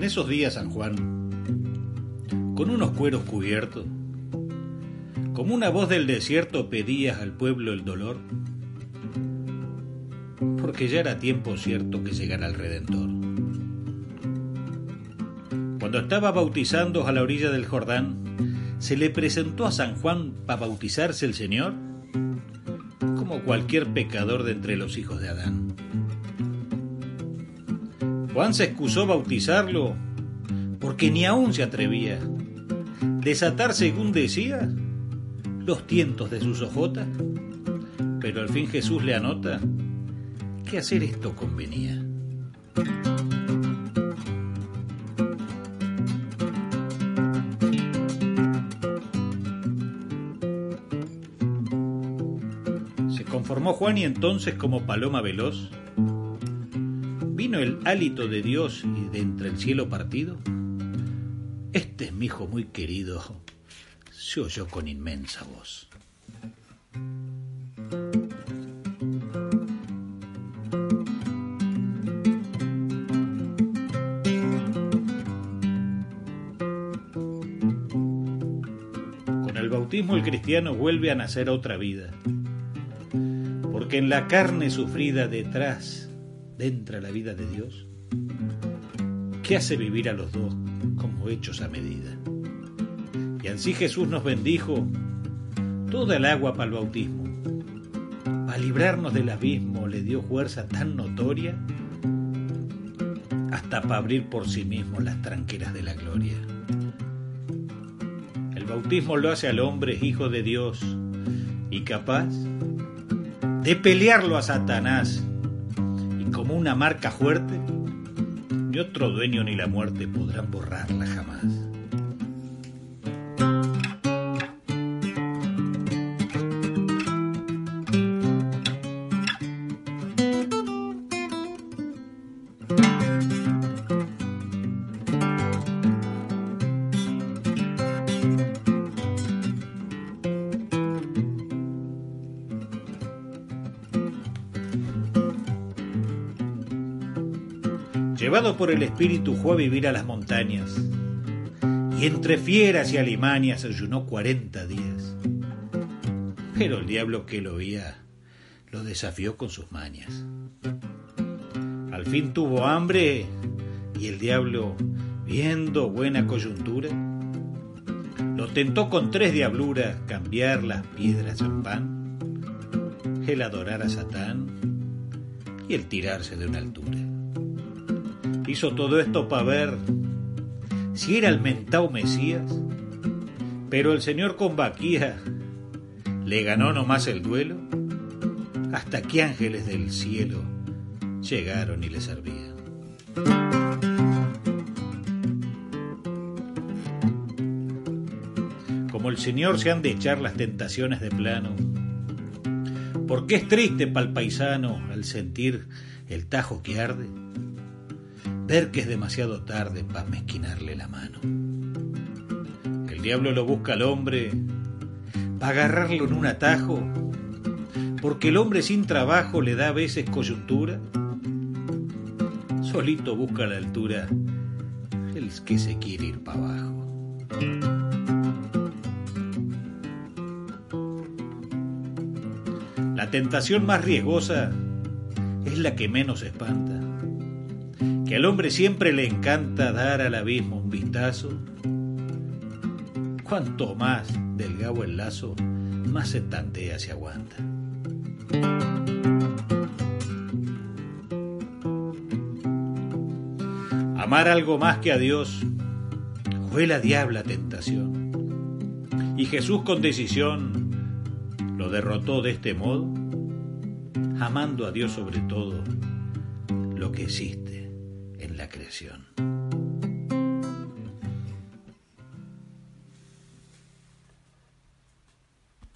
En esos días San Juan, con unos cueros cubiertos, como una voz del desierto pedías al pueblo el dolor, porque ya era tiempo cierto que llegara el Redentor. Cuando estaba bautizando a la orilla del Jordán, se le presentó a San Juan para bautizarse el Señor, como cualquier pecador de entre los hijos de Adán. Juan se excusó bautizarlo porque ni aún se atrevía desatar, según decía, los tientos de sus ojotas. Pero al fin Jesús le anota que hacer esto convenía. Se conformó Juan y entonces como paloma veloz el hálito de Dios y de entre el cielo partido. Este es mi hijo muy querido, se oyó con inmensa voz. Con el bautismo el cristiano vuelve a nacer otra vida, porque en la carne sufrida detrás, entra la vida de Dios, que hace vivir a los dos como hechos a medida. Y así Jesús nos bendijo toda el agua para el bautismo. Para librarnos del abismo le dio fuerza tan notoria hasta para abrir por sí mismo las tranqueras de la gloria. El bautismo lo hace al hombre hijo de Dios y capaz de pelearlo a Satanás como una marca fuerte, ni otro dueño ni la muerte podrán borrarla jamás. Llevado por el espíritu, fue a vivir a las montañas y entre fieras y alimanias ayunó cuarenta días. Pero el diablo que lo oía lo desafió con sus mañas. Al fin tuvo hambre y el diablo, viendo buena coyuntura, lo tentó con tres diabluras cambiar las piedras en pan, el adorar a Satán y el tirarse de una altura. Hizo todo esto para ver si era el mentao Mesías, pero el Señor con Baquía le ganó nomás el duelo hasta que ángeles del cielo llegaron y le servían. Como el Señor se han de echar las tentaciones de plano, porque es triste pa'l paisano al sentir el tajo que arde, ver que es demasiado tarde para mezquinarle la mano. El diablo lo busca al hombre para agarrarlo en un atajo, porque el hombre sin trabajo le da a veces coyuntura. Solito busca la altura el que se quiere ir para abajo. La tentación más riesgosa es la que menos espanta. Que al hombre siempre le encanta dar al abismo un vistazo. Cuanto más delgado el lazo, más se tantea se aguanta. Amar algo más que a Dios fue la diabla tentación. Y Jesús con decisión lo derrotó de este modo, amando a Dios sobre todo lo que existe en la creación.